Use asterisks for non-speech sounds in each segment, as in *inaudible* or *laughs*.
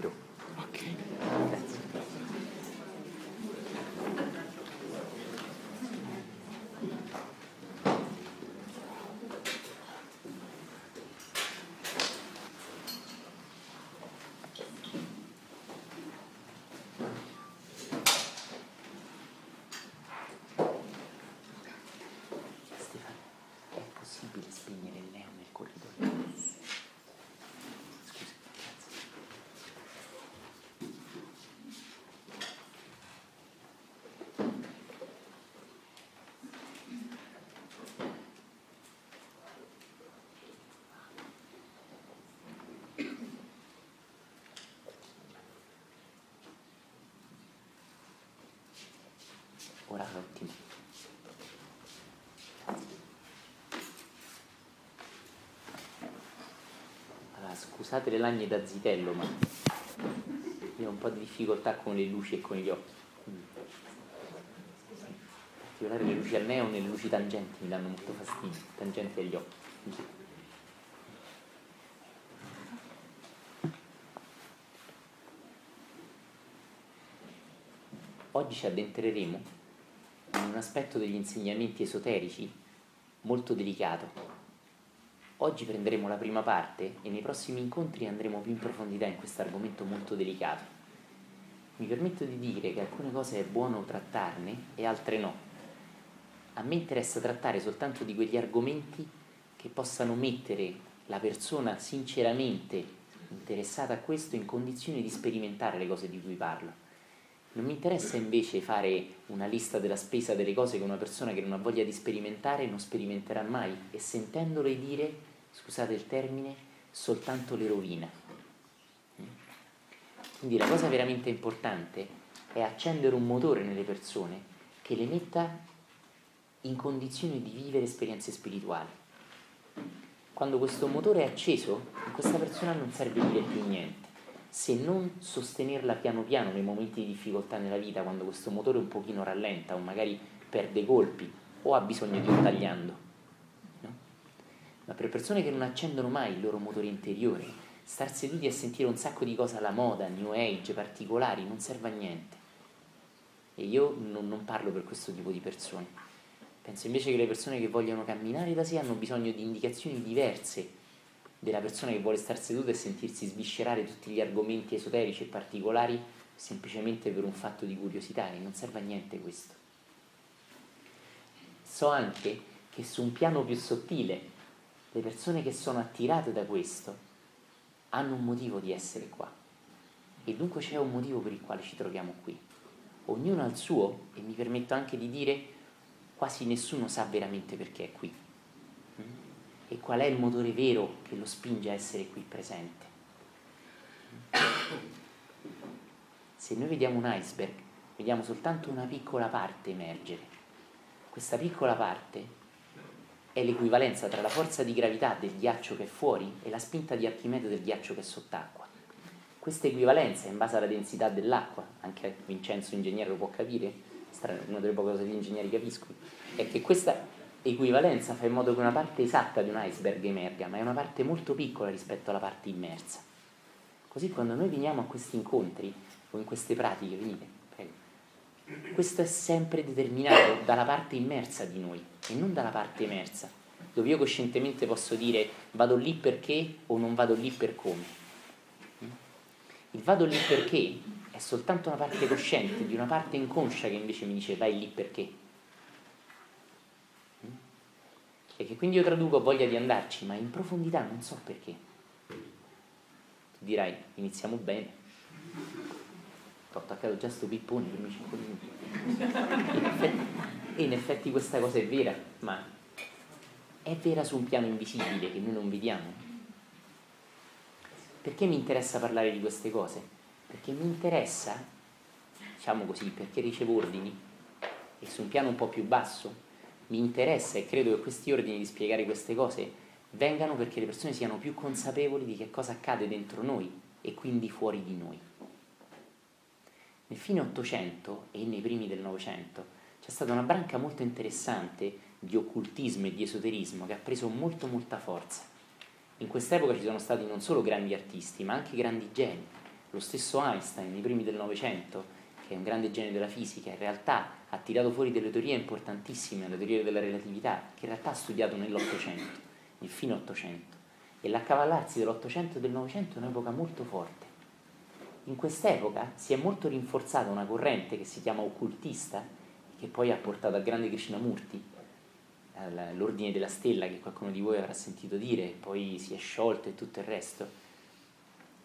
ritiro. Ok. Grazie. Stefano, è possibile spegnere il neo nel corridoio? Scusi, grazie. Ora ottimo. Allora, scusate le lagne da zitello, ma io ho un po' di difficoltà con le luci e con gli occhi. Mm. In particolare le luci al neon e le luci tangenti mi danno molto fastidio, tangenti agli occhi. Oggi ci addentreremo aspetto degli insegnamenti esoterici molto delicato. Oggi prenderemo la prima parte e nei prossimi incontri andremo più in profondità in questo argomento molto delicato. Mi permetto di dire che alcune cose è buono trattarne e altre no. A me interessa trattare soltanto di quegli argomenti che possano mettere la persona sinceramente interessata a questo in condizione di sperimentare le cose di cui parlo. Non mi interessa invece fare una lista della spesa delle cose che una persona che non ha voglia di sperimentare non sperimenterà mai e sentendole dire, scusate il termine, soltanto le rovina. Quindi la cosa veramente importante è accendere un motore nelle persone che le metta in condizione di vivere esperienze spirituali. Quando questo motore è acceso, a questa persona non serve dire più niente se non sostenerla piano piano nei momenti di difficoltà nella vita, quando questo motore un pochino rallenta o magari perde colpi o ha bisogno di un tagliando. No? Ma per persone che non accendono mai il loro motore interiore, star seduti a sentire un sacco di cose alla moda, new age, particolari, non serve a niente. E io non, non parlo per questo tipo di persone. Penso invece che le persone che vogliono camminare da sé hanno bisogno di indicazioni diverse della persona che vuole star seduta e sentirsi sviscerare tutti gli argomenti esoterici e particolari semplicemente per un fatto di curiosità e non serve a niente questo. So anche che su un piano più sottile le persone che sono attirate da questo hanno un motivo di essere qua e dunque c'è un motivo per il quale ci troviamo qui. Ognuno ha il suo e mi permetto anche di dire quasi nessuno sa veramente perché è qui e qual è il motore vero che lo spinge a essere qui presente. Se noi vediamo un iceberg, vediamo soltanto una piccola parte emergere. Questa piccola parte è l'equivalenza tra la forza di gravità del ghiaccio che è fuori e la spinta di Archimede del ghiaccio che è sott'acqua. Questa equivalenza in base alla densità dell'acqua, anche Vincenzo ingegnere lo può capire, una delle poche cose che gli ingegneri capiscono, è che questa equivalenza fa in modo che una parte esatta di un iceberg emerga, ma è una parte molto piccola rispetto alla parte immersa. Così quando noi veniamo a questi incontri o in queste pratiche, venite, prego, questo è sempre determinato dalla parte immersa di noi e non dalla parte emersa, dove io coscientemente posso dire vado lì perché o non vado lì per come. Il vado lì perché è soltanto una parte cosciente di una parte inconscia che invece mi dice vai lì perché. E che quindi io traduco voglia di andarci, ma in profondità non so perché. Tu dirai, iniziamo bene. Ho attaccato già sto pippone per i 5 minuti. In effetti, in effetti questa cosa è vera, ma è vera su un piano invisibile che noi non vediamo. Perché mi interessa parlare di queste cose? Perché mi interessa, diciamo così, perché ricevo ordini e su un piano un po' più basso mi interessa e credo che questi ordini di spiegare queste cose vengano perché le persone siano più consapevoli di che cosa accade dentro noi e quindi fuori di noi. Nel fine Ottocento e nei primi del Novecento c'è stata una branca molto interessante di occultismo e di esoterismo che ha preso molto molta forza. In quest'epoca ci sono stati non solo grandi artisti, ma anche grandi geni. lo stesso Einstein nei primi del Novecento, che è un grande genio della fisica, in realtà ha tirato fuori delle teorie importantissime, la teoria della relatività, che in realtà ha studiato nell'Ottocento, nel fine Ottocento. E l'accavallarsi dell'Ottocento e del Novecento è un'epoca molto forte. In quest'epoca si è molto rinforzata una corrente che si chiama occultista, che poi ha portato al grande Krishnamurti, l'ordine della stella che qualcuno di voi avrà sentito dire, poi si è sciolto e tutto il resto,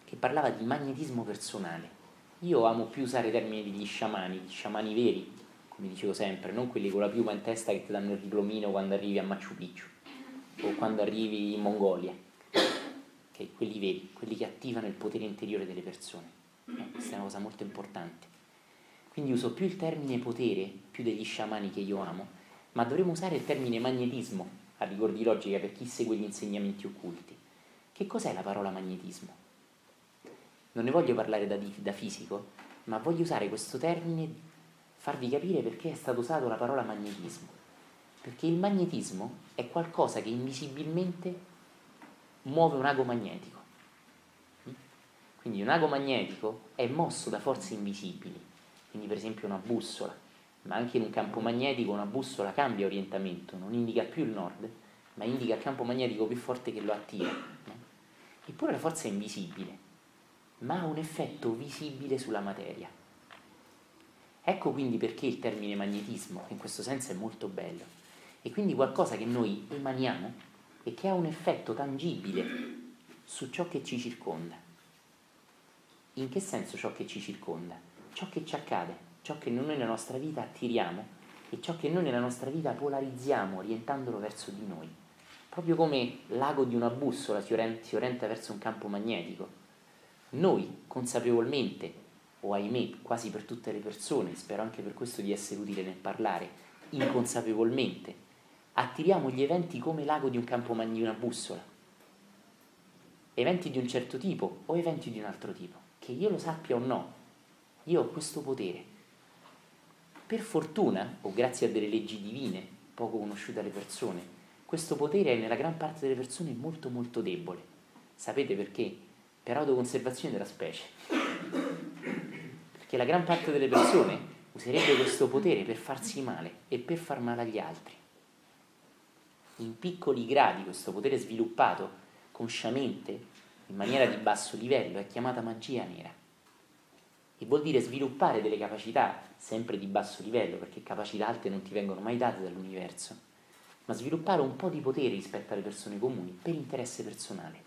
che parlava di magnetismo personale. Io amo più usare i termini degli sciamani, gli sciamani veri, come dicevo sempre, non quelli con la piuma in testa che ti danno il diplomino quando arrivi a Machu Picchu o quando arrivi in Mongolia. Okay, quelli veri, quelli che attivano il potere interiore delle persone. Eh, questa è una cosa molto importante. Quindi uso più il termine potere, più degli sciamani che io amo, ma dovremmo usare il termine magnetismo a rigor di logica per chi segue gli insegnamenti occulti. Che cos'è la parola magnetismo? Non ne voglio parlare da, da fisico, ma voglio usare questo termine, farvi capire perché è stata usata la parola magnetismo. Perché il magnetismo è qualcosa che invisibilmente muove un ago magnetico. Quindi un ago magnetico è mosso da forze invisibili, quindi per esempio una bussola ma anche in un campo magnetico una bussola cambia orientamento, non indica più il nord, ma indica il campo magnetico più forte che lo attira. Eppure la forza è invisibile, ma ha un effetto visibile sulla materia. Ecco quindi perché il termine magnetismo, in questo senso, è molto bello. E quindi qualcosa che noi emaniamo e che ha un effetto tangibile su ciò che ci circonda. In che senso ciò che ci circonda? Ciò che ci accade ciò che noi nella nostra vita attiriamo e ciò che noi nella nostra vita polarizziamo orientandolo verso di noi. Proprio come l'ago di una bussola si orienta verso un campo magnetico, noi consapevolmente, o ahimè quasi per tutte le persone, spero anche per questo di essere utile nel parlare, inconsapevolmente, attiriamo gli eventi come l'ago di un campo di una bussola. Eventi di un certo tipo o eventi di un altro tipo. Che io lo sappia o no, io ho questo potere per fortuna, o grazie a delle leggi divine, poco conosciute alle persone, questo potere è nella gran parte delle persone molto molto debole. Sapete perché? Per autoconservazione della specie. Perché la gran parte delle persone userebbe questo potere per farsi male e per far male agli altri. In piccoli gradi questo potere sviluppato consciamente, in maniera di basso livello, è chiamata magia nera e vuol dire sviluppare delle capacità sempre di basso livello, perché capacità alte non ti vengono mai date dall'universo, ma sviluppare un po' di potere rispetto alle persone comuni per interesse personale.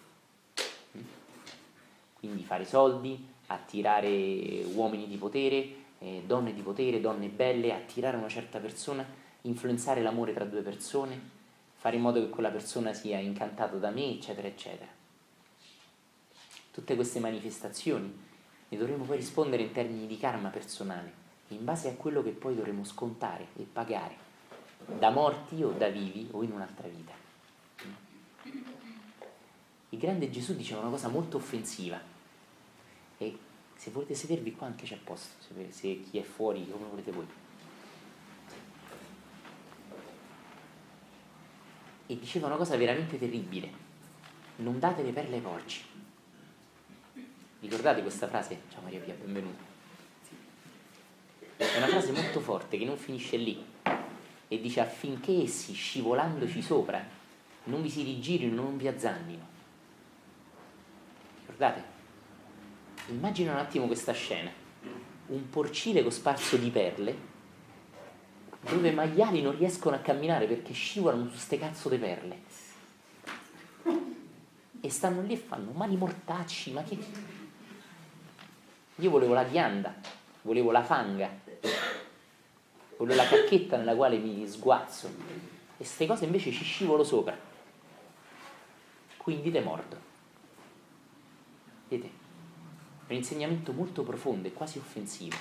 Quindi fare soldi, attirare uomini di potere, eh, donne di potere, donne belle, attirare una certa persona, influenzare l'amore tra due persone, fare in modo che quella persona sia incantata da me, eccetera, eccetera. Tutte queste manifestazioni ne dovremo poi rispondere in termini di karma personale, in base a quello che poi dovremo scontare e pagare, da morti o da vivi o in un'altra vita. Il grande Gesù diceva una cosa molto offensiva se volete sedervi qua anche c'è posto, se, se chi è fuori come volete voi. E diceva una cosa veramente terribile, non date le perle ai porci. Ricordate questa frase? Ciao Maria Pia, benvenuta. È una frase molto forte che non finisce lì e dice affinché essi, scivolandoci sopra, non vi si rigirino, non vi azzannino. Ricordate? Immagina un attimo questa scena. Un porcile cosparso di perle dove i maiali non riescono a camminare perché scivolano su ste cazzo di perle. E stanno lì e fanno mali mortacci, ma che... Io volevo la ghianda, volevo la fanga, volevo la cacchetta nella quale mi sguazzo e queste cose invece ci scivolo sopra. Quindi te mordo. Vedete? Un insegnamento molto profondo e quasi offensivo.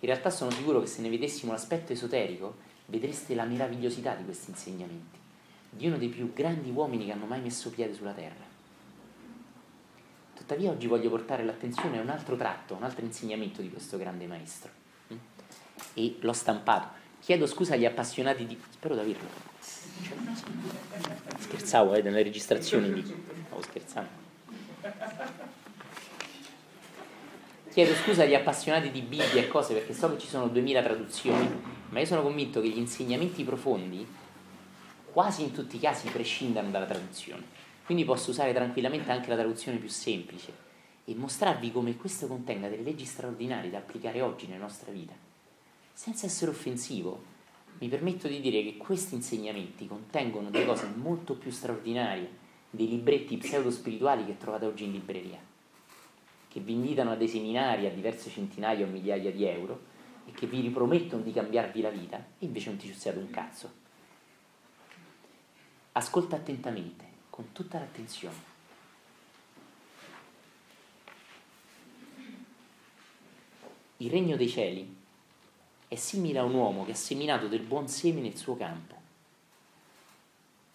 In realtà sono sicuro che se ne vedessimo l'aspetto esoterico vedreste la meravigliosità di questi insegnamenti, di uno dei più grandi uomini che hanno mai messo piede sulla terra. Tuttavia oggi voglio portare l'attenzione a un altro tratto, un altro insegnamento di questo grande maestro. E l'ho stampato. Chiedo scusa agli appassionati di... Spero di averlo. Scherzavo, eh, nelle registrazioni di... Stavo scherzando. Chiedo scusa agli appassionati di Bibbia e cose perché so che ci sono 2000 traduzioni, ma io sono convinto che gli insegnamenti profondi quasi in tutti i casi prescindano dalla traduzione. Quindi posso usare tranquillamente anche la traduzione più semplice e mostrarvi come questo contenga delle leggi straordinarie da applicare oggi nella nostra vita. Senza essere offensivo, mi permetto di dire che questi insegnamenti contengono delle cose molto più straordinarie dei libretti pseudo-spirituali che trovate oggi in libreria che vi invitano a dei seminari a diverse centinaia o migliaia di euro e che vi ripromettono di cambiarvi la vita e invece non ti succede un cazzo. Ascolta attentamente, con tutta l'attenzione. Il regno dei cieli è simile a un uomo che ha seminato del buon seme nel suo campo.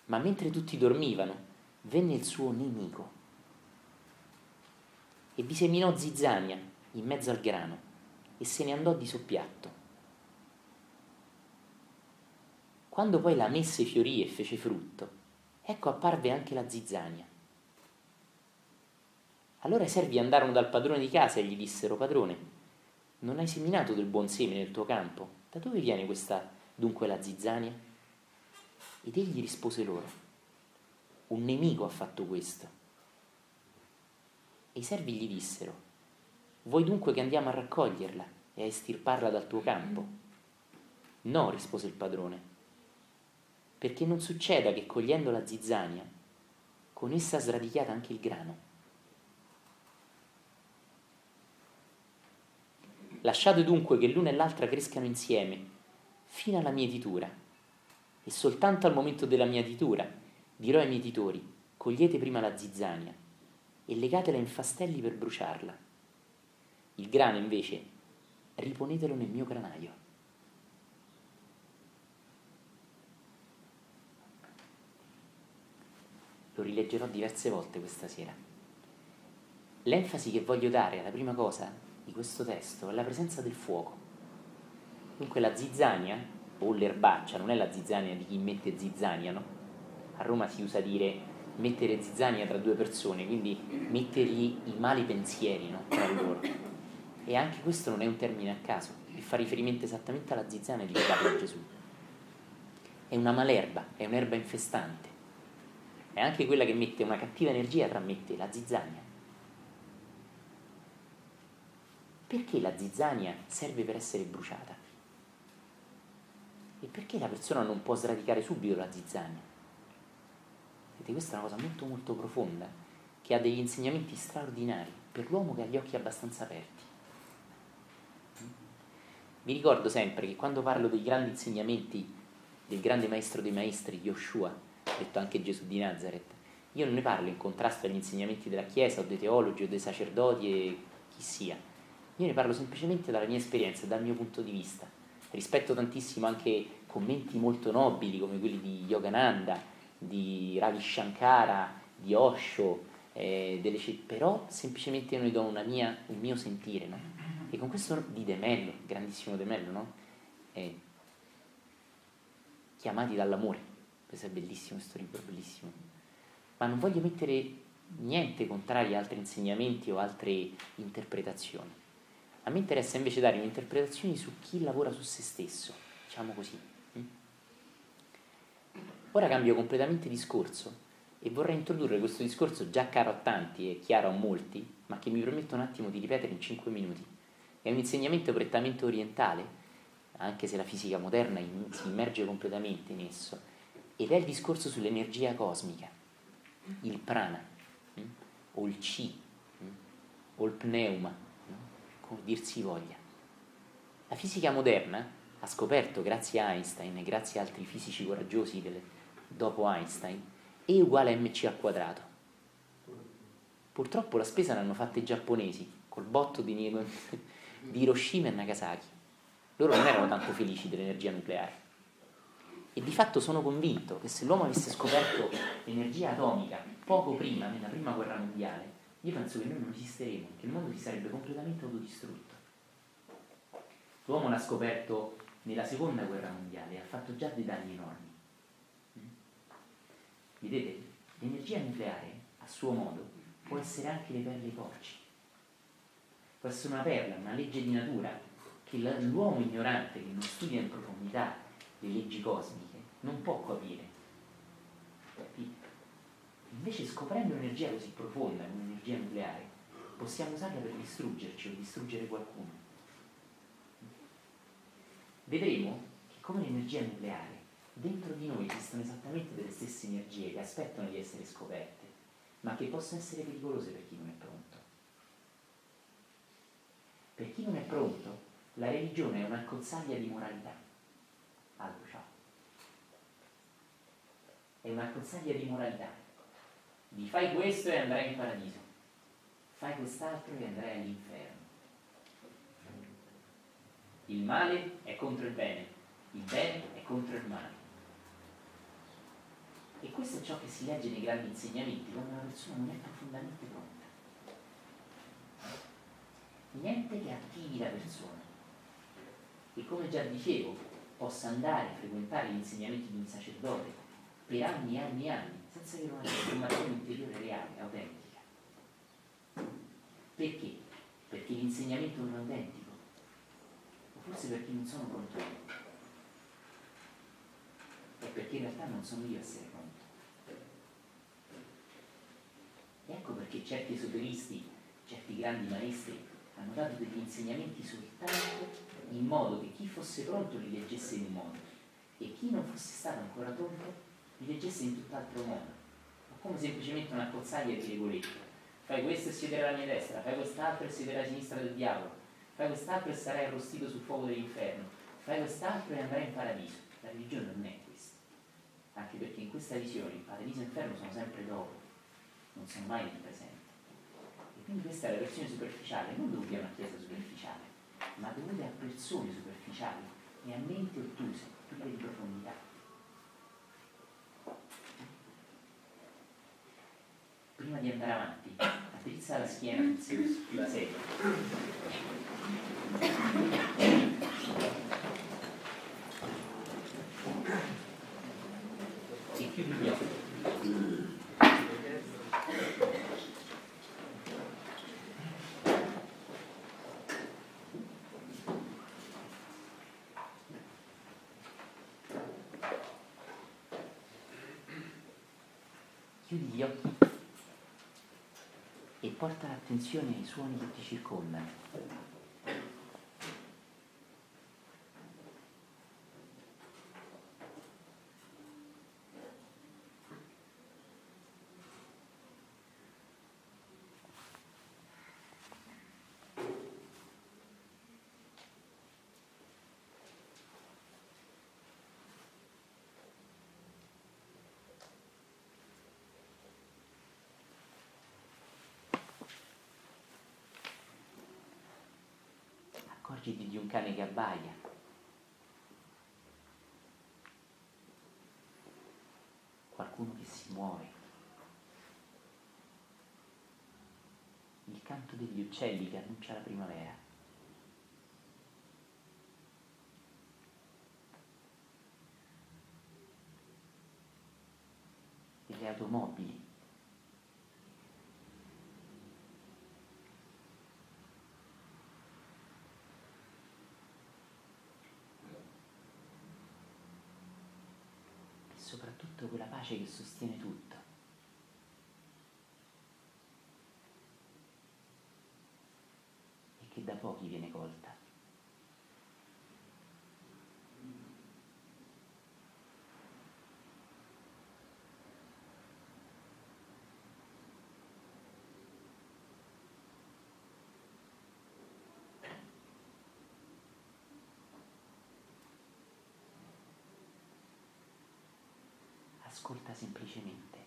Ma mentre tutti dormivano, venne il suo nemico e vi seminò zizzania in mezzo al grano e se ne andò di soppiatto. Quando poi la messe fiorì e fece frutto, ecco apparve anche la zizzania. Allora i servi andarono dal padrone di casa e gli dissero, padrone, non hai seminato del buon seme nel tuo campo? Da dove viene questa dunque la zizzania? Ed egli rispose loro, un nemico ha fatto questo e i servi gli dissero, vuoi dunque che andiamo a raccoglierla e a estirparla dal tuo campo? No, rispose il padrone, perché non succeda che cogliendo la zizzania, con essa sradichiate anche il grano. Lasciate dunque che l'una e l'altra crescano insieme, fino alla mietitura, e soltanto al momento della mietitura dirò ai mietitori, cogliete prima la zizzania e legatela in fastelli per bruciarla. Il grano invece riponetelo nel mio granaio. Lo rileggerò diverse volte questa sera. L'enfasi che voglio dare alla prima cosa di questo testo è la presenza del fuoco. Dunque la zizzania, o l'erbaccia, non è la zizzania di chi mette zizzania, no? A Roma si usa dire mettere zizzania tra due persone, quindi mettergli i mali pensieri no, tra loro. E anche questo non è un termine a caso, che fa riferimento esattamente alla zizzania di Gesù. È una malerba, è un'erba infestante. È anche quella che mette una cattiva energia tra me e la zizzania. Perché la zizzania serve per essere bruciata? E perché la persona non può sradicare subito la zizzania? Vedete, questa è una cosa molto molto profonda, che ha degli insegnamenti straordinari per l'uomo che ha gli occhi abbastanza aperti. Mi ricordo sempre che quando parlo dei grandi insegnamenti del grande maestro dei maestri, Yoshua, detto anche Gesù di Nazareth, io non ne parlo in contrasto agli insegnamenti della Chiesa o dei teologi o dei sacerdoti e chi sia. Io ne parlo semplicemente dalla mia esperienza dal mio punto di vista. Rispetto tantissimo anche commenti molto nobili come quelli di Yogananda, di Ravi Shankara, di Osho, eh, delle, però semplicemente io ne do mia, un mio sentire, no? E con questo di De Mello, grandissimo De Mello, no? Eh, chiamati dall'amore, questo è bellissimo, questo libro è bellissimo. Ma non voglio mettere niente contrario a altri insegnamenti o altre interpretazioni. A me interessa invece dare un'interpretazione su chi lavora su se stesso, diciamo così. Ora cambio completamente discorso e vorrei introdurre questo discorso già caro a tanti e chiaro a molti, ma che mi permetto un attimo di ripetere in 5 minuti. È un insegnamento prettamente orientale, anche se la fisica moderna si immerge completamente in esso, ed è il discorso sull'energia cosmica, il prana, hm? o il chi, hm? o il pneuma, come dir si voglia. La fisica moderna ha scoperto, grazie a Einstein e grazie a altri fisici coraggiosi delle, dopo Einstein, E uguale a mc al quadrato. Purtroppo la spesa l'hanno fatta i giapponesi, col botto di, *laughs* di Hiroshima e Nagasaki. Loro non erano tanto felici dell'energia nucleare. E di fatto sono convinto che se l'uomo avesse scoperto l'energia atomica poco prima, nella prima guerra mondiale, io penso che noi non esisteremo, che il mondo si sarebbe completamente autodistrutto. L'uomo l'ha scoperto nella seconda guerra mondiale e ha fatto già dei danni enormi. Vedete, l'energia nucleare, a suo modo, può essere anche le perle porci. può essere una perla, una legge di natura che l'uomo ignorante che non studia in profondità le leggi cosmiche non può capire. Invece scoprendo un'energia così profonda, un'energia nucleare, possiamo usarla per distruggerci o distruggere qualcuno. Vedremo che come l'energia nucleare, dentro di noi esistono esattamente delle stesse energie che aspettano di essere scoperte, ma che possono essere pericolose per chi non è pronto. Per chi non è pronto, la religione è una cozzaglia di moralità. Allo ciao. È una cozzaglia di moralità. Di fai questo e andrai in paradiso. Fai quest'altro e andrai all'inferno. Il male è contro il bene, il bene è contro il male. E questo è ciò che si legge nei grandi insegnamenti quando una persona non è profondamente pronta. Niente che attivi la persona e come già dicevo, possa andare a frequentare gli insegnamenti di un sacerdote per anni e anni e anni senza avere una trasformazione interiore reale, autentica. Perché? Perché l'insegnamento non è autentico, o forse perché non sono pronto io, è perché in realtà non sono io a essere pronto. E ecco perché certi esoteristi, certi grandi maestri hanno dato degli insegnamenti soltanto in modo che chi fosse pronto li leggesse in un modo e chi non fosse stato ancora pronto li leggesse in tutt'altro modo. O come semplicemente una cozzaglia di regoletti. Fai questo e siederà alla mia destra, fai quest'altro e siederà alla sinistra del diavolo, fai quest'altro e sarai arrostito sul fuoco dell'inferno, fai quest'altro e andrai in paradiso. La religione non è questa. Anche perché in questa visione il paradiso e l'inferno sono sempre dopo, non sono mai in presente. E quindi questa è la versione superficiale, non dovuta a una chiesa superficiale ma dovute a persone superficiali e a menti ottuse, prive di profondità. Prima di andare avanti, attrizza la schiena del sedere. E chiudi gli occhi. Chiudi gli occhi e porta l'attenzione ai suoni che ti circondano. Accorgiti di un cane che abbaia. Qualcuno che si muove. Il canto degli uccelli che annuncia la primavera. Delle automobili soprattutto quella pace che sostiene tutto. E che da pochi viene colta. Ascolta semplicemente.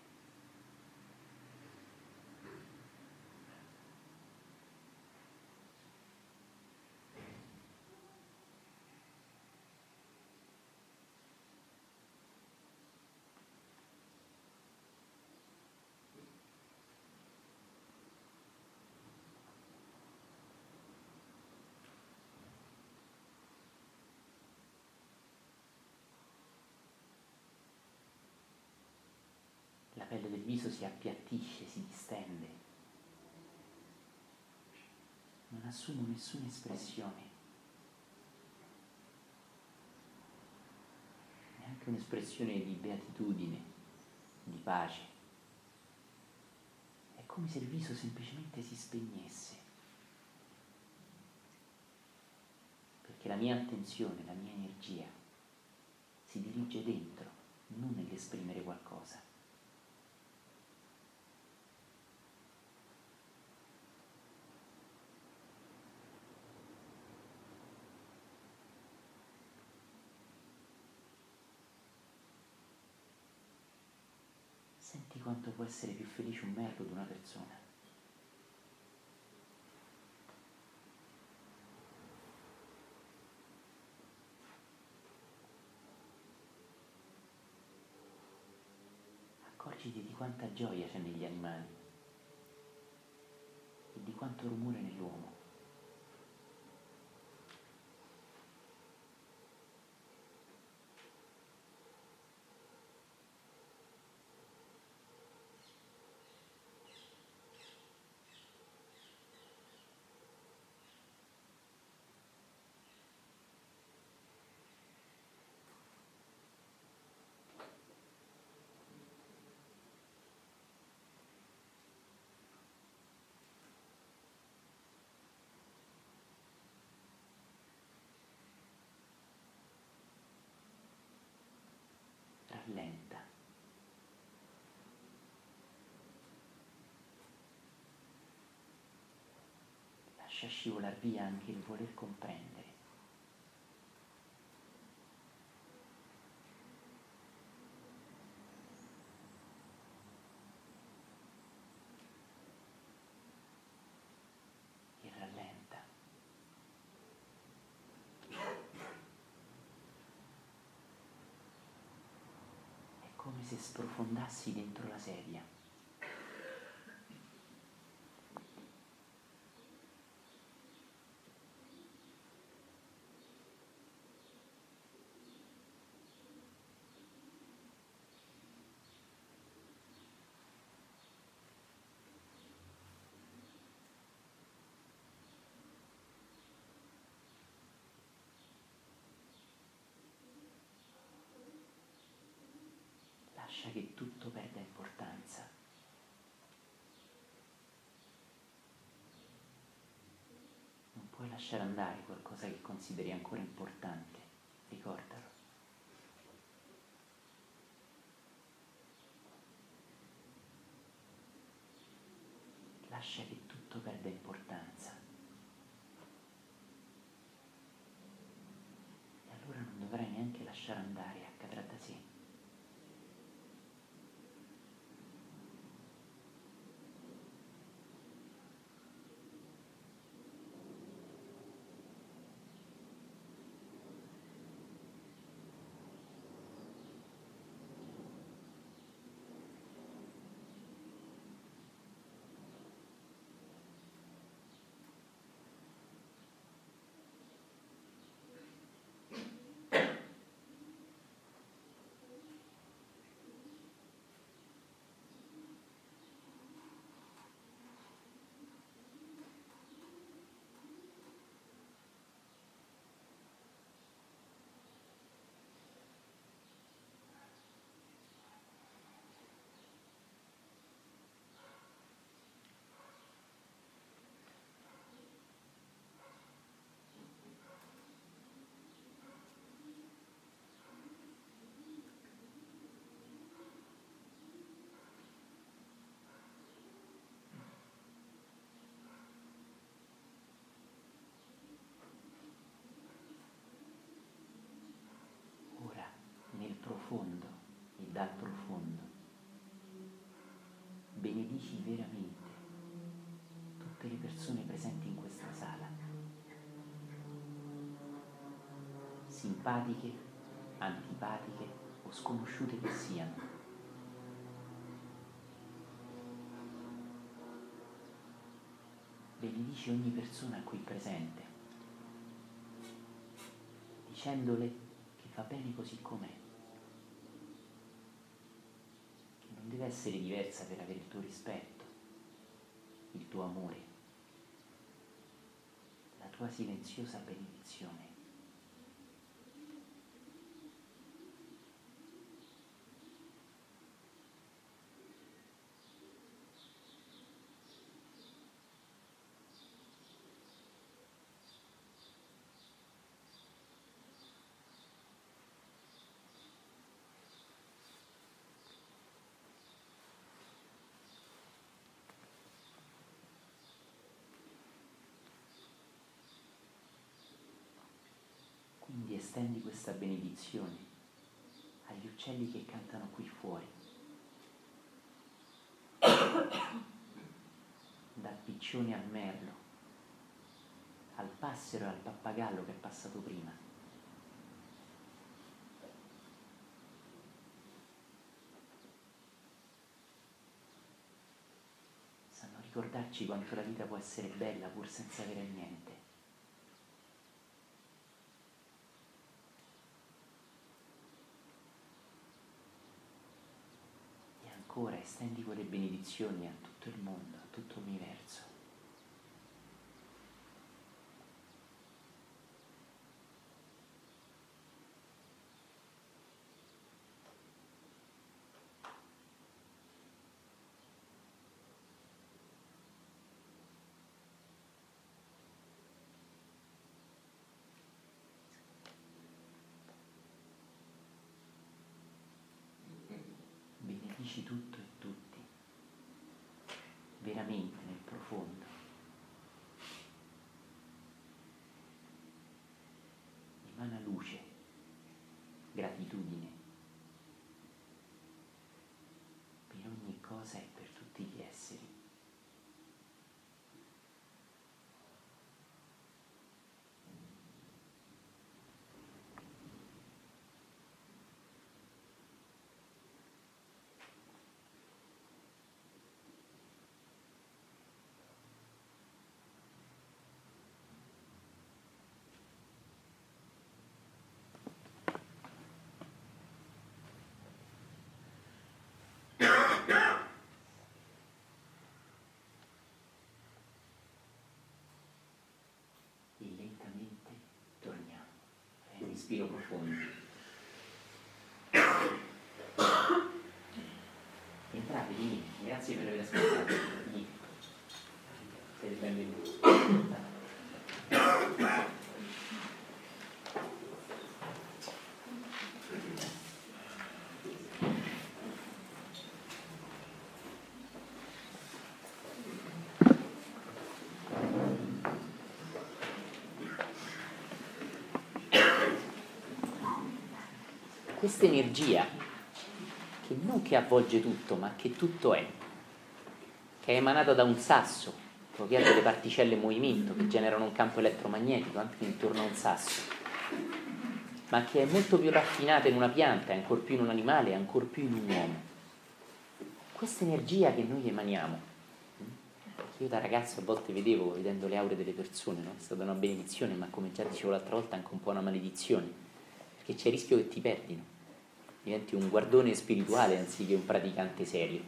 pelle del viso si appiattisce, si distende. Non assumo nessuna espressione, neanche un'espressione di beatitudine, di pace. È come se il viso semplicemente si spegnesse. Perché la mia attenzione, la mia energia si dirige dentro, non nell'esprimere qualcosa. Quanto può essere più felice un merlo di una persona. Accorgiti di quanta gioia c'è negli animali e di quanto rumore nell'uomo. rallenta. Lascia scivolare via anche il voler comprendere. come se sprofondassi dentro la sedia. lascia che tutto perda importanza. Non puoi lasciare andare qualcosa che consideri ancora importante, ricordalo. Lascia che tutto perda importanza. E allora non dovrai neanche lasciare andare, accadrà da sé. profondo e dal profondo. Benedici veramente tutte le persone presenti in questa sala, simpatiche, antipatiche o sconosciute che siano. Benedici ogni persona qui presente, dicendole che va bene così com'è. Deve essere diversa per avere il tuo rispetto, il tuo amore. tua silenziosa benedizione. Quindi estendi questa benedizione agli uccelli che cantano qui fuori, dal piccione al merlo, al passero e al pappagallo che è passato prima. Sanno ricordarci quanto la vita può essere bella pur senza avere niente. ancora estendi quelle benedizioni a tutto il mondo, a tutto l'universo. tutto e tutti, veramente nel profondo. Emana luce, gratitudine per ogni cosa e per tutti gli esseri. E lentamente torniamo. Fai un respiro profondo. Entrate, venite. Grazie per aver ascoltato. Venite. Siete benvenuti. Questa energia che non che avvolge tutto, ma che tutto è, che è emanata da un sasso, che ha delle particelle in movimento che generano un campo elettromagnetico anche intorno a un sasso, ma che è molto più raffinata in una pianta, ancor più in un animale, ancor più in un uomo. Questa energia che noi emaniamo, io da ragazzo a volte vedevo, vedendo le aure delle persone, no? è stata una benedizione, ma come già dicevo l'altra volta anche un po' una maledizione, perché c'è il rischio che ti perdino, diventi un guardone spirituale anziché un praticante serio.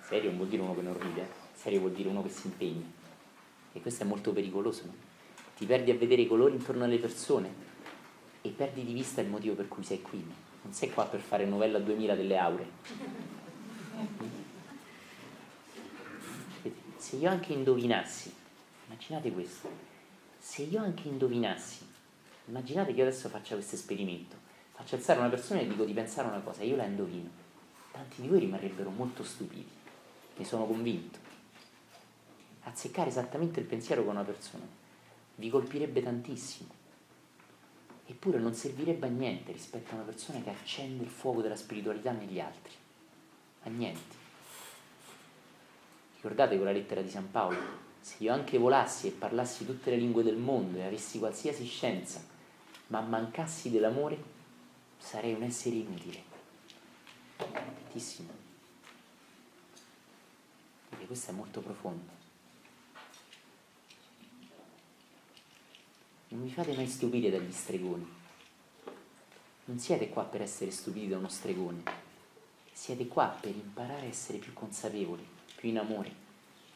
Serio non vuol dire uno che non ride, serio vuol dire uno che si impegna. E questo è molto pericoloso, no? Ti perdi a vedere i colori intorno alle persone e perdi di vista il motivo per cui sei qui. No? Non sei qua per fare novella 2000 delle aure. Se io anche indovinassi, immaginate questo, se io anche indovinassi, immaginate che io adesso faccia questo esperimento, faccio alzare una persona e dico di pensare una cosa, io la indovino, tanti di voi rimarrebbero molto stupiti, ne sono convinto. Azzeccare esattamente il pensiero con una persona vi colpirebbe tantissimo, eppure non servirebbe a niente rispetto a una persona che accende il fuoco della spiritualità negli altri, a niente. Ricordate quella lettera di San Paolo? Se io anche volassi e parlassi tutte le lingue del mondo e avessi qualsiasi scienza, ma mancassi dell'amore, sarei un essere inutile. Tantissimo. Perché questo è molto profondo. Non vi fate mai stupire dagli stregoni. Non siete qua per essere stupiti da uno stregone. Siete qua per imparare a essere più consapevoli, più in amore,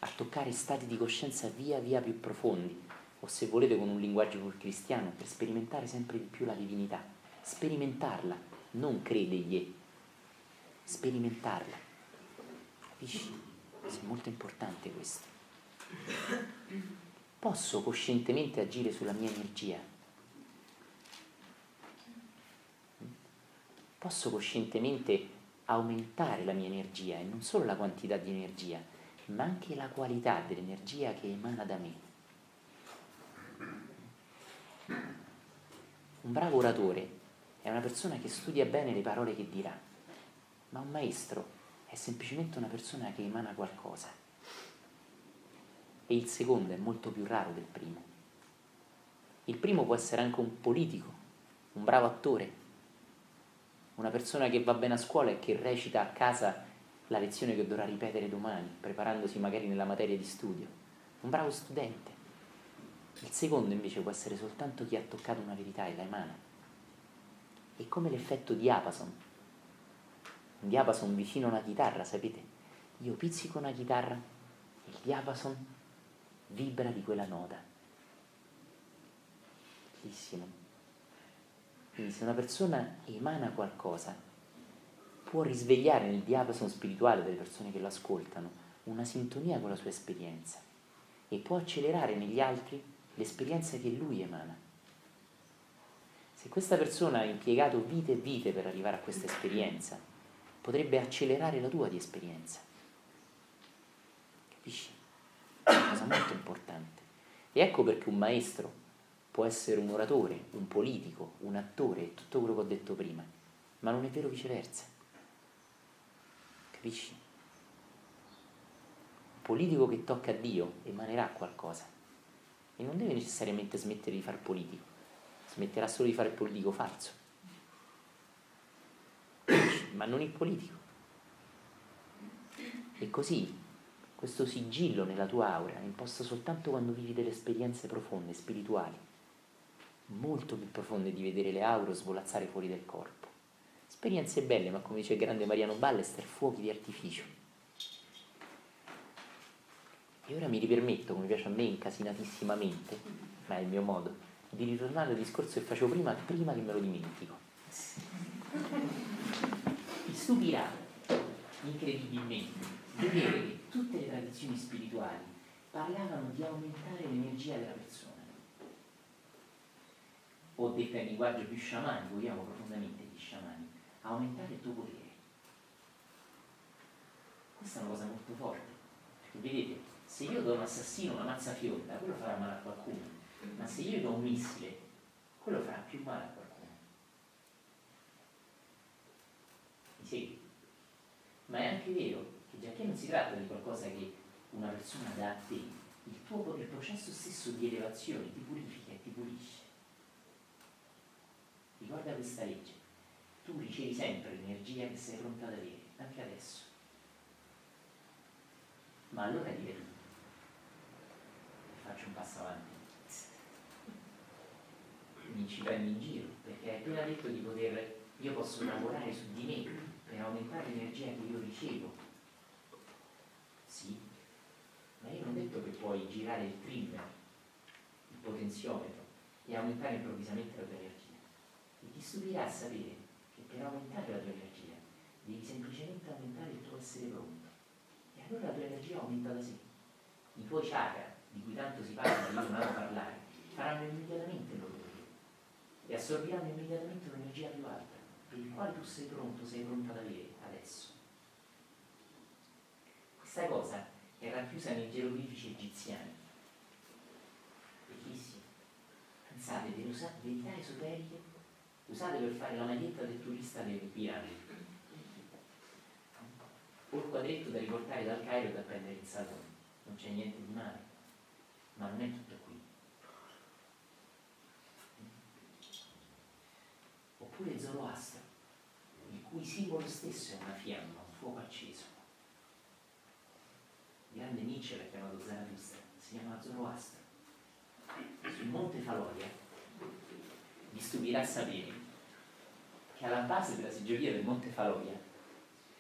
a toccare stati di coscienza via via più profondi, o se volete con un linguaggio più cristiano, per sperimentare sempre di più la divinità, sperimentarla, non credergli, sperimentarla. Capisci? È molto importante questo. Posso coscientemente agire sulla mia energia? Posso coscientemente aumentare la mia energia e non solo la quantità di energia, ma anche la qualità dell'energia che emana da me. Un bravo oratore è una persona che studia bene le parole che dirà, ma un maestro è semplicemente una persona che emana qualcosa. E il secondo è molto più raro del primo. Il primo può essere anche un politico, un bravo attore, una persona che va bene a scuola e che recita a casa la lezione che dovrà ripetere domani, preparandosi magari nella materia di studio. Un bravo studente. Il secondo invece può essere soltanto chi ha toccato una verità e la emana. È come l'effetto diapason. Un diapason vicino a una chitarra, sapete? Io pizzico una chitarra e il diapason vibra di quella nota. Bellissimo. Quindi se una persona emana qualcosa, può risvegliare nel diapason spirituale delle persone che lo ascoltano una sintonia con la sua esperienza e può accelerare negli altri l'esperienza che lui emana. Se questa persona ha impiegato vite e vite per arrivare a questa esperienza, potrebbe accelerare la tua di esperienza. Capisci? È una cosa molto importante. E ecco perché un maestro può essere un oratore, un politico, un attore, tutto quello che ho detto prima, ma non è vero viceversa. Capisci? Un politico che tocca a Dio emanerà qualcosa e non deve necessariamente smettere di fare politico, smetterà solo di fare politico falso, ma non il politico. E così questo sigillo nella tua aura è imposto soltanto quando vivi delle esperienze profonde, spirituali, molto più profonde di vedere le aure svolazzare fuori del corpo. Esperienze belle, ma come dice il grande Mariano Ballester, fuochi di artificio. E ora mi ripermetto, come piace a me incasinatissimamente, ma è il mio modo, di ritornare al discorso che facevo prima, prima che me lo dimentico. Mi stupirà incredibilmente vedere che tutte le tradizioni spirituali parlavano di aumentare l'energia della persona. O detta in linguaggio più sciamanico, io amo profondamente gli sciamani aumentare il tuo potere. Questa è una cosa molto forte, perché vedete, se io do un assassino una mazza fionda, quello farà male a qualcuno, ma se io do un missile, quello farà più male a qualcuno. Segui? Ma è anche vero che già che non si tratta di qualcosa che una persona dà a te, il tuo il processo stesso di elevazione ti purifica e ti pulisce. Ricorda questa legge tu ricevi sempre l'energia che sei pronta ad avere, anche adesso. Ma allora dire tu, faccio un passo avanti, mi ci prendi in giro, perché hai appena detto di poter, io posso lavorare su di me per aumentare l'energia che io ricevo. Sì, ma io non ho detto che puoi girare il trimmer, il potenziometro, e aumentare improvvisamente la tua energia. E ti stupirà sapere per aumentare la tua energia devi semplicemente aumentare il tuo essere pronto. E allora la tua energia aumenta da sé. I tuoi chakra, di cui tanto si parla, io non amo parlare, faranno immediatamente il loro lavoro e assorbiranno immediatamente un'energia più alta, per il quale tu sei pronto, sei pronto ad avere adesso. Questa cosa è racchiusa nei geroglifici egiziani. Bellissimo. Pensate, delle verità esoteriche usate per fare la maglietta del turista delle piramidi o il quadretto da riportare dal Cairo e da prendere in Saturno non c'è niente di male ma non è tutto qui. Oppure Zoroastro il cui simbolo stesso è una fiamma, un fuoco acceso. Il grande Nietzsche l'ha chiamato Zarathustra si chiama Zoroastro sul monte Faloria vi stupirà sapere che alla base della seggiovia del Monte Faloia,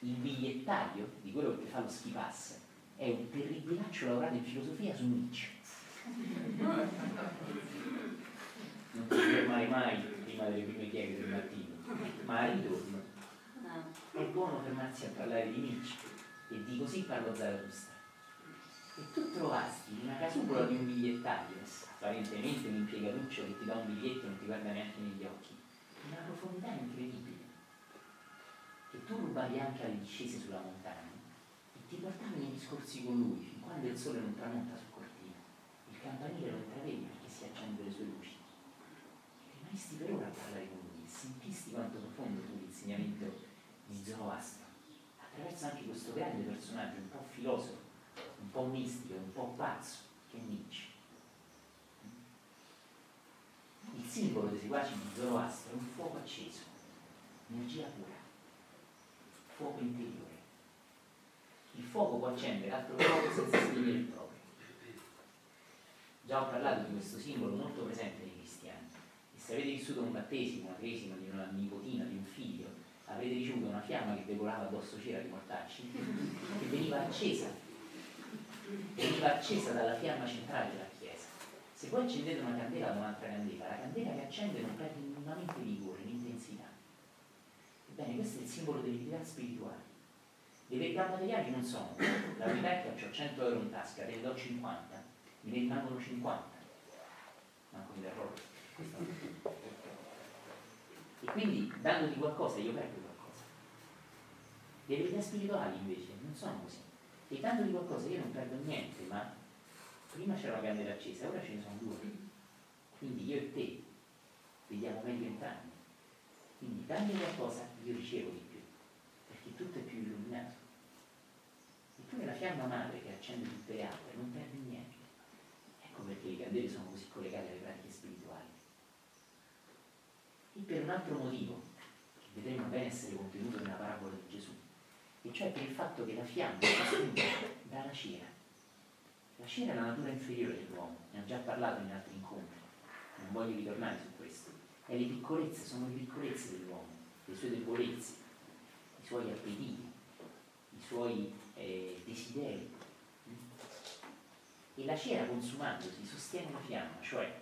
il bigliettario di quello che fa lo ski pass è un terribilaccio lavorato in filosofia su Nietzsche. Non ti fermare mai prima delle prime pieghe del mattino, ma al ritorno è buono fermarsi a parlare di Nietzsche. E di così parlo Zarathustra. E tu trovasti una casupola di un bigliettaio, apparentemente un impiegatuccio che ti dà un biglietto e non ti guarda neanche negli occhi, una profondità incredibile, che tu rubavi anche alle discese sulla montagna e ti portavi nei discorsi con lui fin quando il sole non tramonta sul campanile lo intravedi perché si accende le sue luci. Rimasti per ora a parlare con lui, sentisti quanto profondo fu l'insegnamento di Zoroastro, attraverso anche questo grande personaggio, un po' filosofo, un po' mistico, un po' pazzo, che è Nietzsche. Il simbolo dei seguaci di Zoroastro è un fuoco acceso, energia pura, fuoco interiore. Il fuoco può accendere altro fuoco senza. Già ho parlato di questo simbolo molto presente nei cristiani. E se avete vissuto un battesimo, una cresima di una nipotina, di un figlio, avrete ricevuto una fiamma che decolava addosso c'era di mortacci, *laughs* che veniva accesa, veniva accesa dalla fiamma centrale della chiesa. Se voi accendete una candela da un'altra candela, la candela che accende non perde minimamente vigore, l'intensità. Ebbene, questo è il simbolo dell'identità spirituale. Le verità materiali non sono, la è che ho 100 euro in tasca, te ne do 50, me ne rimangono 50, manco mi tutto. E quindi dandoti qualcosa io perdo qualcosa. Le verità spirituali invece non sono così. E dandoti qualcosa io non perdo niente, ma prima c'era una candela accesa, ora ce ne sono due. Quindi io e te vediamo meglio entrambi. Quindi dando qualcosa io ricevo di più, perché tutto è più illuminato. E tu nella fiamma madre che accende tutte le altre non perdi niente. Perché le candele sono così collegate alle pratiche spirituali e per un altro motivo, che vedremo bene essere contenuto nella parabola di Gesù, e cioè per il fatto che la fiamma è costruita dalla cera. La cera è la natura inferiore dell'uomo, ne ho già parlato in altri incontri, non voglio ritornare su questo. E le piccolezze sono le piccolezze dell'uomo, le sue debolezze, i suoi appetiti, i suoi eh, desideri. E la cera consumandosi sostiene la fiamma, cioè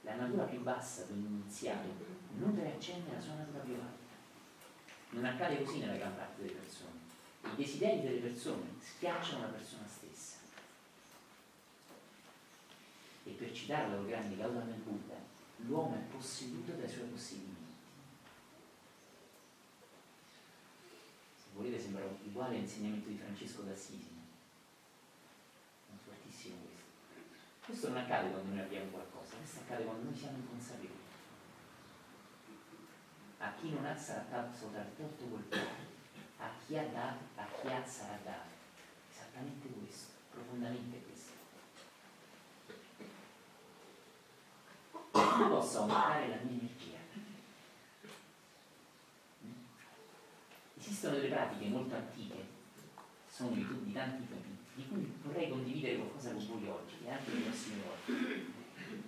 la natura più bassa di un iniziato nutre e accende la sua natura più alta. Non accade così nella gran parte delle persone. I desideri delle persone schiacciano la persona stessa. E per citare la grande Gautama Buddha, l'uomo è posseduto dai suoi possedimenti. Se volete sembra uguale all'insegnamento di Francesco d'Assisi. È fortissimo questo. Questo non accade quando noi abbiamo qualcosa, questo accade quando noi siamo inconsapevoli. A chi non ha sarà tolto quel poco, a chi ha dato, a chi ha sarà dato. Esattamente questo, profondamente questo. Come posso aumentare la mia energia? Esistono delle pratiche molto antiche, sono di tanti tipi, di cui vorrei condividere qualcosa con voi oggi e anche le prossime volte.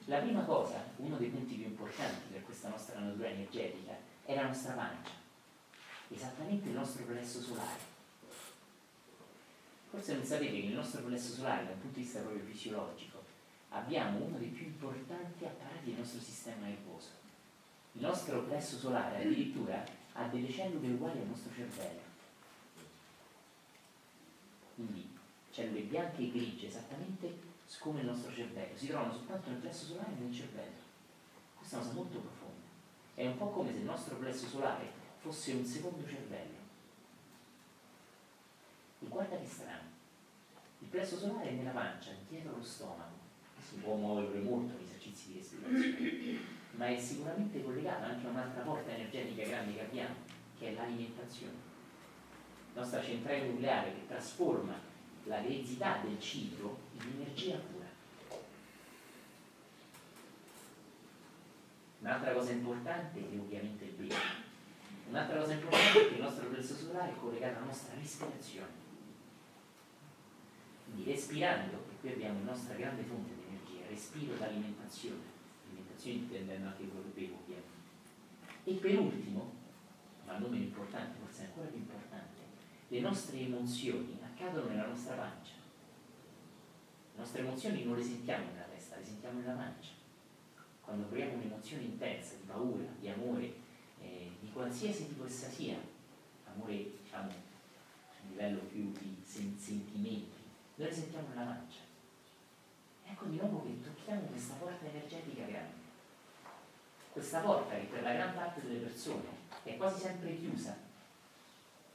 La prima cosa, uno dei punti più importanti per questa nostra natura energetica, è la nostra pancia, esattamente il nostro plesso solare. Forse non sapete che il nostro plesso solare, dal punto di vista proprio fisiologico, abbiamo uno dei più importanti apparati del nostro sistema nervoso. Il nostro plesso solare addirittura ha delle cellule uguali al nostro cervello. Quindi cellule bianche e grigie, esattamente come il nostro cervello, si trovano soltanto nel plesso solare e nel cervello. Questa è una cosa molto profonda. È un po' come se il nostro plesso solare fosse un secondo cervello. E guarda che strano. Il plesso solare è nella pancia, dietro lo stomaco. Si può muovere molto negli esercizi di respirazione, ma è sicuramente collegato anche a un'altra porta energetica grande che abbiamo, che è l'alimentazione. La nostra centrale nucleare che trasforma la grezità del cibo in energia pura. Un'altra cosa importante è ovviamente il bene. Un'altra cosa importante è che il nostro plesso solare è collegato alla nostra respirazione. Quindi respirando, e qui abbiamo la nostra grande fonte di energia, respiro d'alimentazione, alimentazione intendendo anche quello che bevo ovviamente. E per ultimo, ma non meno importante, forse ancora più importante, le nostre emozioni accadono nella nostra pancia. Le nostre emozioni non le sentiamo nella testa, le sentiamo nella mancia. Quando proviamo un'emozione intensa di paura, di amore, eh, di qualsiasi tipo essa sia, amore diciamo a un livello più di sen- sentimenti, noi le sentiamo nella mancia. Ecco di nuovo che tocchiamo questa porta energetica grande. Questa porta che per la gran parte delle persone è quasi sempre chiusa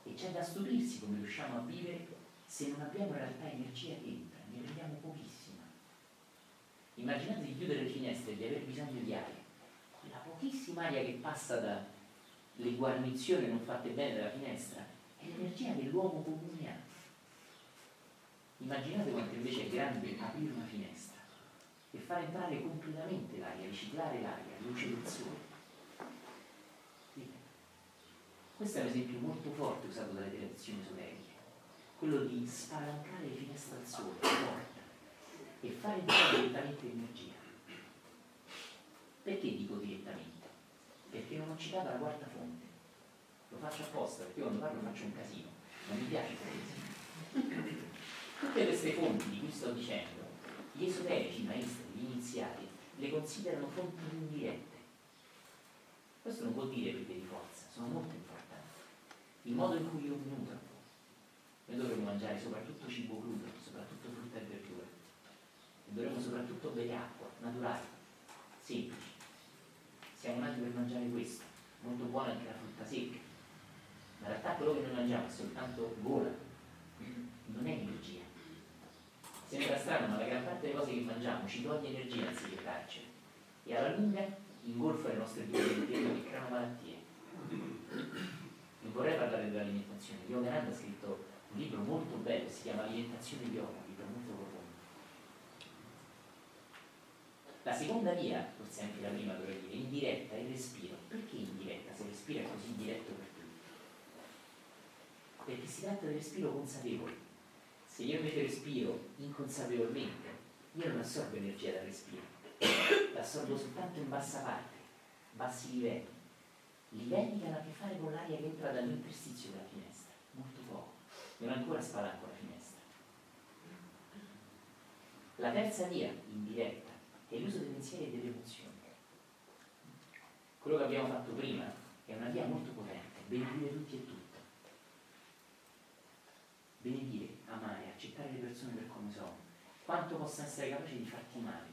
e c'è da stupirsi come riusciamo a vivere se non abbiamo in realtà energia che entra, ne prendiamo pochissima. Immaginate di chiudere le finestre e di aver bisogno di aria. Quella pochissima aria che passa dalle guarnizioni non fatte bene dalla finestra è l'energia che l'uomo comune ha. Immaginate quanto invece è grande aprire una finestra e far entrare completamente l'aria, riciclare l'aria, luce del sole. Questo è un esempio molto forte usato dalle tradizioni esoteriche, quello di spalancare le finestre al sole, la porta, e fare entrare direttamente l'energia. Perché dico direttamente? Perché non ho citato la quarta fonte. Lo faccio apposta, perché quando parlo faccio un casino, non mi piace casino. Tutte queste fonti di cui sto dicendo, gli esoterici, i maestri, gli iniziati, le considerano fonti indirette. Questo non vuol dire perché di forza, sono molto importanti il modo in cui io nutro. Noi dovremmo mangiare soprattutto cibo crudo, soprattutto frutta e verdura. E dovremmo soprattutto bere acqua, naturale, semplice. Siamo nati per mangiare questo, molto buona anche la frutta secca. Ma in realtà quello che noi mangiamo è soltanto gola, non è energia. Sembra strano, ma la gran parte delle cose che mangiamo ci toglie energia anziché darcela. E alla lunga ingolfa le nostre vite e creano malattie non vorrei parlare dell'alimentazione. Yogananda ha scritto un libro molto bello, si chiama Alimentazione Yoga, un libro molto profondo. La seconda via, forse anche la prima dovrei dire, indiretta, è il respiro. Perché indiretta se il respiro è così diretto per tutti? Perché si tratta di respiro consapevole. Se io invece respiro inconsapevolmente, io non assorbo energia dal respiro, l'assorbo soltanto in bassa parte, bassi livelli livelli che hanno a che fare con l'aria che entra dall'interstizio della finestra, non ancora spalanco la finestra. La terza via, indiretta, è l'uso dei pensieri e delle emozioni. Quello che abbiamo fatto prima è una via molto potente, benedire tutti e tutto. Benedire, amare, accettare le persone per come sono, quanto possano essere capaci di farti male,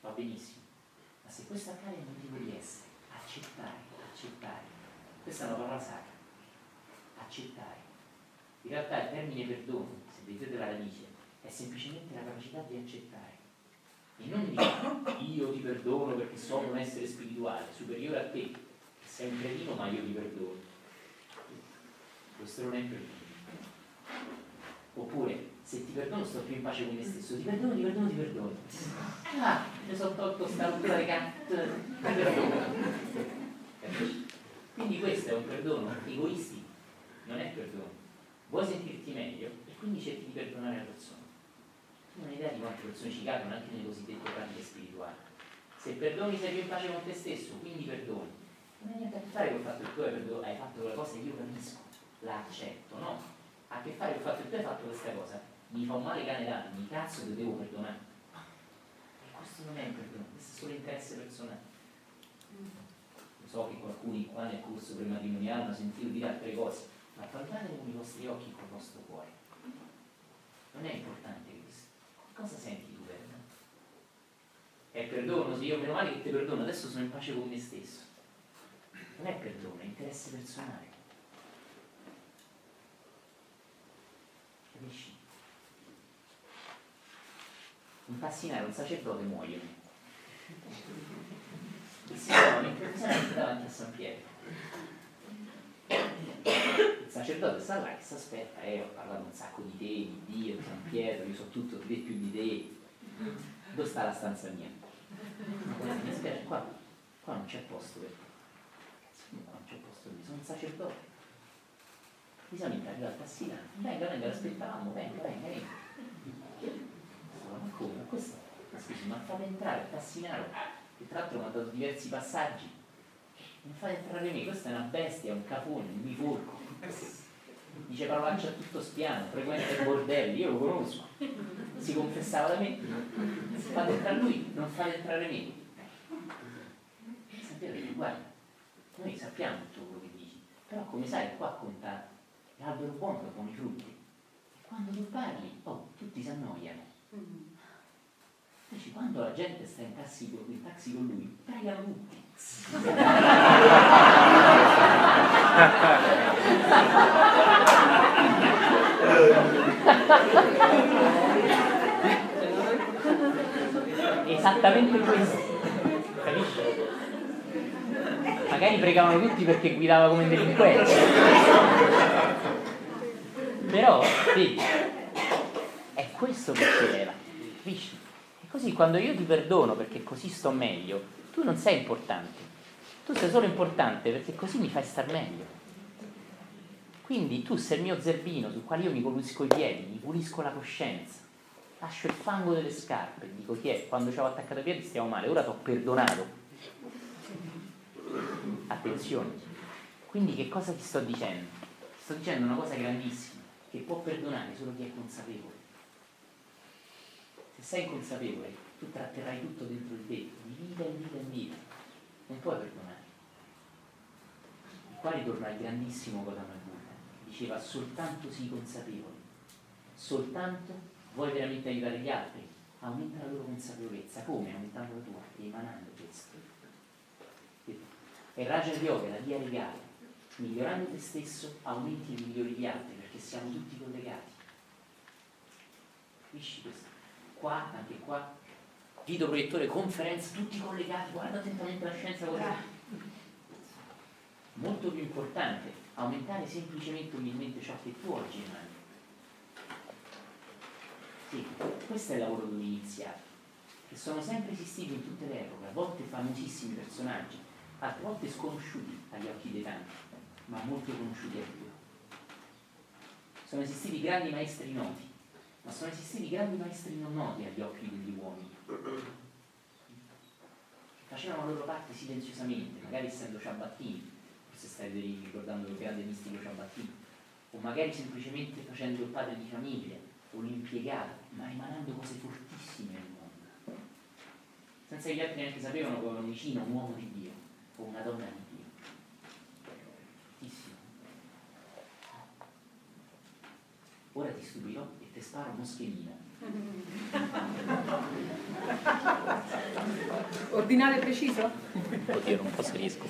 va benissimo. Ma se questo accade non dico di essere, accettare accettare. Questa è una parola sacra. Accettare. In realtà il termine perdono, se vedete la radice, è semplicemente la capacità di accettare. E non di io ti perdono perché so un essere spirituale, superiore a te, che sei un cretino ma io ti perdono. Questo non è perdono. Oppure, se ti perdono sto più in pace con me stesso, ti perdono, ti perdono, ti perdono. *laughs* Ah, mi sono tolto sta rottura di cat. Quindi questo è un perdono egoistico, non è perdono. Vuoi sentirti meglio e quindi cerchi di perdonare la persona. Tu non hai idea di quante persone ci cadono anche nelle cosiddette pratiche spirituali. Se perdoni sei più in pace con te stesso, quindi perdoni. Non ha niente a che fare con il fatto che tu hai, perdono, hai fatto quella cosa e io capisco, la accetto, no? Ha a che fare con il fatto che tu hai fatto questa cosa, mi fa un male cane d'anni, cazzo che devo perdonare. E questo non è un perdono, questo è solo interesse personale so che qualcuno qua nel corso prematrimoniale hanno sentito dire altre cose, ma parlate con i vostri occhi e con il vostro cuore. Non è importante questo. Cosa senti tu, Verna? È perdono, se io meno male che ti perdono, adesso sono in pace con me stesso. Non è perdono, è interesse personale. Capisci? Un passinare, un sacerdote muoiono si trovano improvvisamente davanti a San Pietro. Il sacerdote sta là che si aspetta, eh, ho parlato un sacco di te, di Dio, di San Pietro, io so tutto te più di te. Dove sta la stanza mia? Mi spiace, qua, qua non c'è posto per te. Qua non c'è posto per me, sono un sacerdote. Bisogna entrare dal tassino. Venga, venga, l'aspettavamo, venga, venga, venga. Ma come? Ma questo, ma ma fate entrare il tassinaro che tra l'altro mi ha dato diversi passaggi. Non fate entrare me, questa è una bestia, un capone, un biforco. dice parolacce a tutto spiano, frequenta i bordelli, io lo conosco, si confessava da me, fate entrare lui, non fate entrare me. Sapete che guarda, noi sappiamo tutto quello che dici, però come sai qua conta l'albero buono pone i frutti. E quando tu parli, oh, tutti si annoiano. Invece quando la gente sta in taxi, in taxi con lui, pregano tutti. Esattamente questo, capisci? Magari pregavano tutti perché guidava come delinquente. Però, vedi, è questo che ci leva, capisci? E così quando io ti perdono perché così sto meglio, tu non sei importante. Tu sei solo importante perché così mi fai star meglio. Quindi tu sei il mio zerbino sul quale io mi pulisco i piedi, mi pulisco la coscienza, lascio il fango delle scarpe, dico chi è, quando ci avevo attaccato i piedi stiamo male, ora ti ho perdonato. Attenzione. Quindi che cosa ti sto dicendo? Ti sto dicendo una cosa grandissima, che può perdonare solo chi è consapevole. Se sei inconsapevole, tu tratterai tutto dentro di te, di vita in vita in vita. Non puoi perdonare. Qua ritorna il grandissimo Gotama diceva soltanto sii consapevole, soltanto vuoi veramente aiutare gli altri, aumenta la loro consapevolezza, come? Aumentando la tua, emanando questo. E Raja Yoga la via legale, migliorando te stesso aumenti il migliore gli altri, perché siamo tutti collegati. Capisci questo? Qua, anche qua, video proiettore, conferenza, tutti collegati, guarda attentamente la scienza così. Molto più importante aumentare semplicemente umilmente ciò che tu oggi emani. Sì, questo è il lavoro dove iniziare, che sono sempre esistiti in tutte le epoche, a volte famosissimi personaggi, altre volte sconosciuti agli occhi dei tanti, ma molto conosciuti a Dio. Sono esistiti grandi maestri noti, ma sono esistiti grandi maestri non noti agli occhi degli uomini. Facevano la loro parte silenziosamente, magari essendo ciabattini, se stai ricordando il grande mistico Ciabattino, o magari semplicemente facendo il padre di famiglia o l'impiegato, ma emanando cose fortissime nel mondo, senza che gli altri neanche sapevano che avevano vicino un uomo di Dio o una donna di Dio. Fortissimo. Ora ti stupirò e ti sparo moschemina. Ordinare preciso? Oddio, non posso riesco.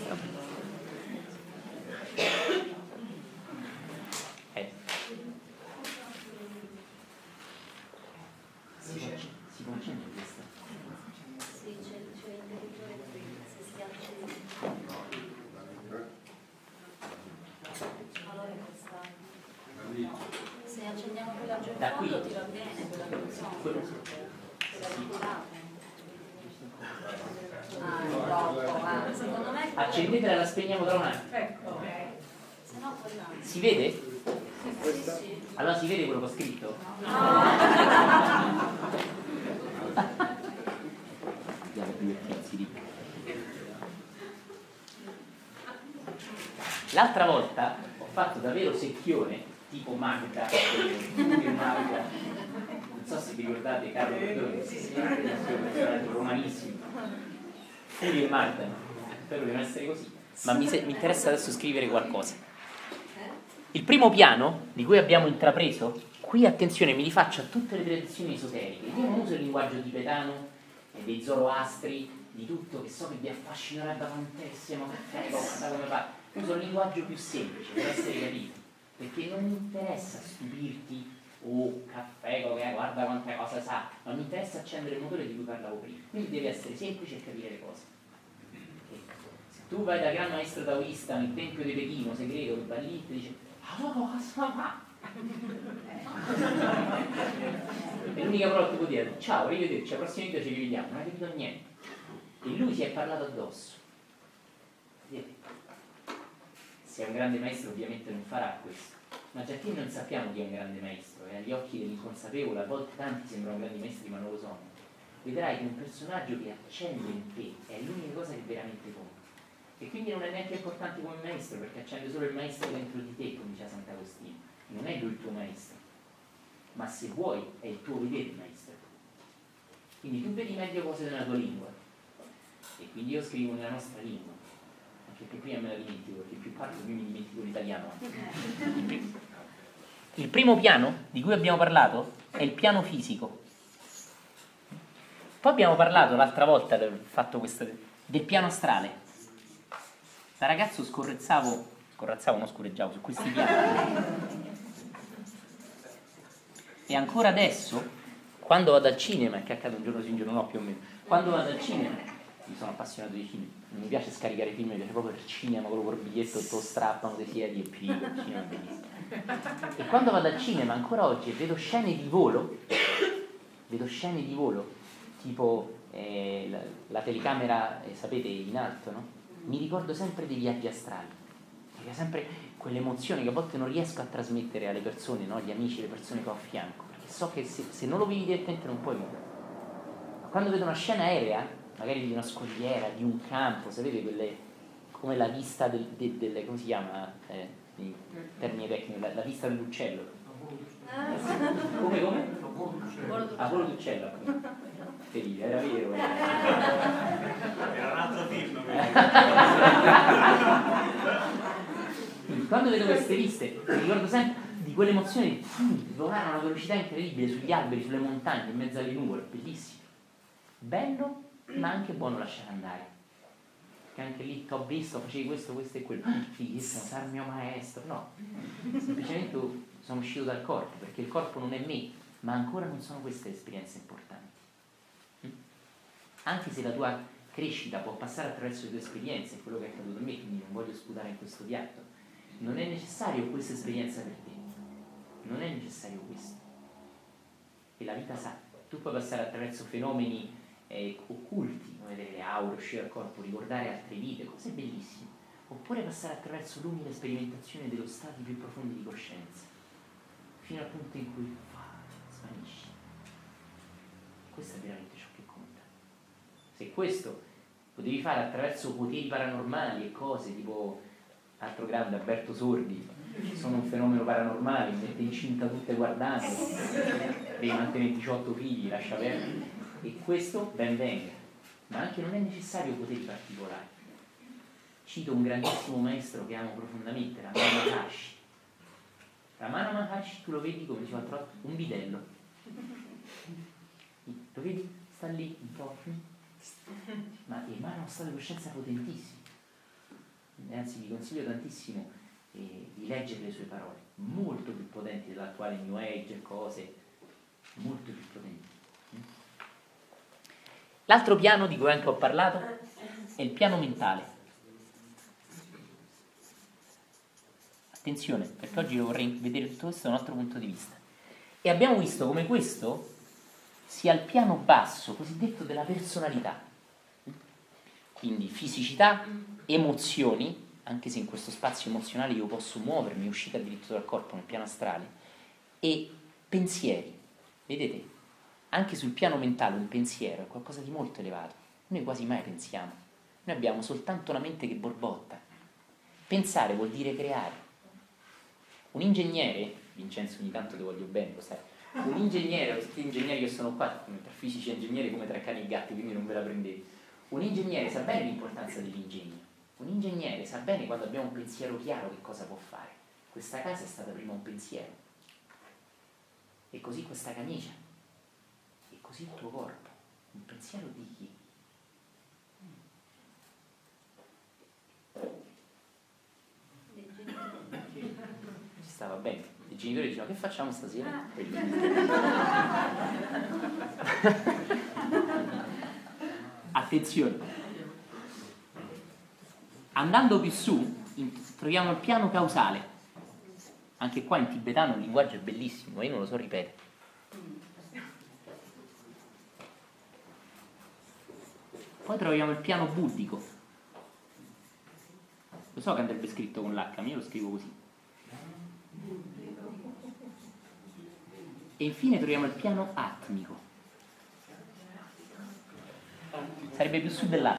Accendetela e la spegniamo tra un attimo. Ecco. Si vede? Allora si vede quello che ho scritto? No. *laughs* L'altra volta ho fatto davvero secchione, tipo Magda, *laughs* Magda. So se vi ricordate Carlo Perdone, un personaggio romanissimo. Furio e Magda spero di non essere così, ma mi, se- mi interessa adesso scrivere qualcosa. Il primo piano di cui abbiamo intrapreso, qui attenzione mi rifaccio a tutte le tradizioni esoteriche, io non uso il linguaggio tibetano e dei zoroastri, di tutto che so che vi affascinerebbe tantissimo, caffè, guarda come uso il linguaggio più semplice per essere capito, perché non mi interessa stupirti oh caffè, guarda quante cose sa, non mi interessa accendere il motore di cui parlavo prima, quindi deve essere semplice e capire le cose. Tu vai da gran maestro taoista nel tempio di Pechino, segreto, che va lì e dice *laughs* e l'unica parola che può dire ciao, arrivederci, al prossimo video ci rivediamo, non hai capito niente. E lui si è parlato addosso. Se è un grande maestro ovviamente non farà questo. Ma già che non sappiamo chi è un grande maestro e agli occhi dell'inconsapevole a volte tanti sembrano grandi maestri ma non lo sono, vedrai che un personaggio che accende in te è l'unica cosa che veramente conta e quindi non è neanche importante come maestro perché accende solo il maestro dentro di te, come diceva Sant'Agostino. non è lui il tuo maestro, ma se vuoi è il tuo vedere maestro. Quindi tu vedi meglio cose nella tua lingua e quindi io scrivo nella nostra lingua, anche perché prima me la dimentico, perché più parlo più mi dimentico l'italiano. *laughs* *laughs* Il primo piano di cui abbiamo parlato è il piano fisico. Poi abbiamo parlato l'altra volta del, questo, del piano astrale. Da ragazzo scorrezzavo, scorrezzavo, non scorreggiavo su questi piani. E ancora adesso, quando vado al cinema, che accade un giorno sì, un giorno no più o meno, quando vado al cinema, mi sono appassionato di film, non mi piace scaricare film, mi piace proprio il cinema, quello col biglietto, il tuo strappano, dei siedi e cinema è bellissimo. E quando vado al cinema, ancora oggi, vedo scene di volo, vedo scene di volo, tipo eh, la, la, telecamera, eh, sapete, in alto, no? Mi ricordo sempre dei viaggi astrali, perché sempre quell'emozione che a volte non riesco a trasmettere alle persone, no? agli amici, le persone che ho a fianco, perché so che se, se non lo vivi direttamente non puoi vivere. Ma quando vedo una scena aerea, magari di una scogliera, di un campo, sapete quelle, come la vista del, del, del come si chiama, eh, in termini tecnici, la, la vista dell'uccello. Come, come? A volo d'uccello. Felice, era vero. Era un altro film. quando vedo queste viste mi ricordo sempre di quell'emozione di volare a una velocità incredibile sugli alberi, sulle montagne, in mezzo alle nuvole, bellissimo. Bello, ma anche buono lasciare andare. Che anche lì ti ho visto, facevi questo, questo e quello. Fighissimo, sarà il mio maestro. No, semplicemente sono uscito dal corpo, perché il corpo non è me, ma ancora non sono queste esperienze importanti. Mm? Anche se la tua crescita può passare attraverso le tue esperienze, quello che è accaduto a me, quindi non voglio sputare in questo piatto, non è necessario questa esperienza per te, non è necessario questo. E la vita sa, tu puoi passare attraverso fenomeni eh, occulti, come vedere le aure, uscire dal corpo, ricordare altre vite, cose bellissime, oppure passare attraverso l'umile sperimentazione dello stato più profondi di coscienza, fino al punto in cui fa, svanisce. Questo è veramente ciò che conta. Se questo potevi fare attraverso poteri paranormali e cose tipo altro grande, Alberto Sordi, sono un fenomeno paranormale, mette incinta tutte guardando, devi mantenere 18 figli, lascia perdere. E questo ben venga, ma anche non è necessario poteri particolari. Cito un grandissimo maestro che amo profondamente, Ramana Maharshi. Ramana Maharshi tu lo vedi come fa troppo, un bidello. Lo vedi? Sta lì un po'. Ma emana uno stato di coscienza potentissimo anzi vi consiglio tantissimo eh, di leggere le sue parole, molto più potenti dell'attuale New Age cose, molto più potenti. L'altro piano di cui anche ho parlato è il piano mentale. Attenzione, perché oggi vorrei vedere tutto questo da un altro punto di vista. E abbiamo visto come questo sia il piano basso, cosiddetto della personalità. Quindi fisicità, emozioni, anche se in questo spazio emozionale io posso muovermi, uscire addirittura dal corpo nel piano astrale, e pensieri. Vedete, anche sul piano mentale un pensiero è qualcosa di molto elevato. Noi quasi mai pensiamo, noi abbiamo soltanto una mente che borbotta. Pensare vuol dire creare. Un ingegnere, Vincenzo ogni tanto ti voglio bene, lo sai, un ingegnere, gli ingegneri che sono qua, tra fisici e ingegneri, come tra cani e gatti, quindi non ve la prendete un ingegnere sa bene l'importanza dell'ingegno. Un ingegnere sa bene quando abbiamo un pensiero chiaro che cosa può fare. Questa casa è stata prima un pensiero. E così questa camicia. Così il tuo corpo. Un pensiero di chi? Ci stava bene. I genitori dicevano che facciamo stasera? *laughs* Attenzione, andando più su troviamo il piano causale. Anche qua in tibetano il linguaggio è bellissimo, io non lo so ripetere. Poi troviamo il piano buddico. Lo so che andrebbe scritto con l'H, ma io lo scrivo così. E infine troviamo il piano atmico. sarebbe più su dell'altro.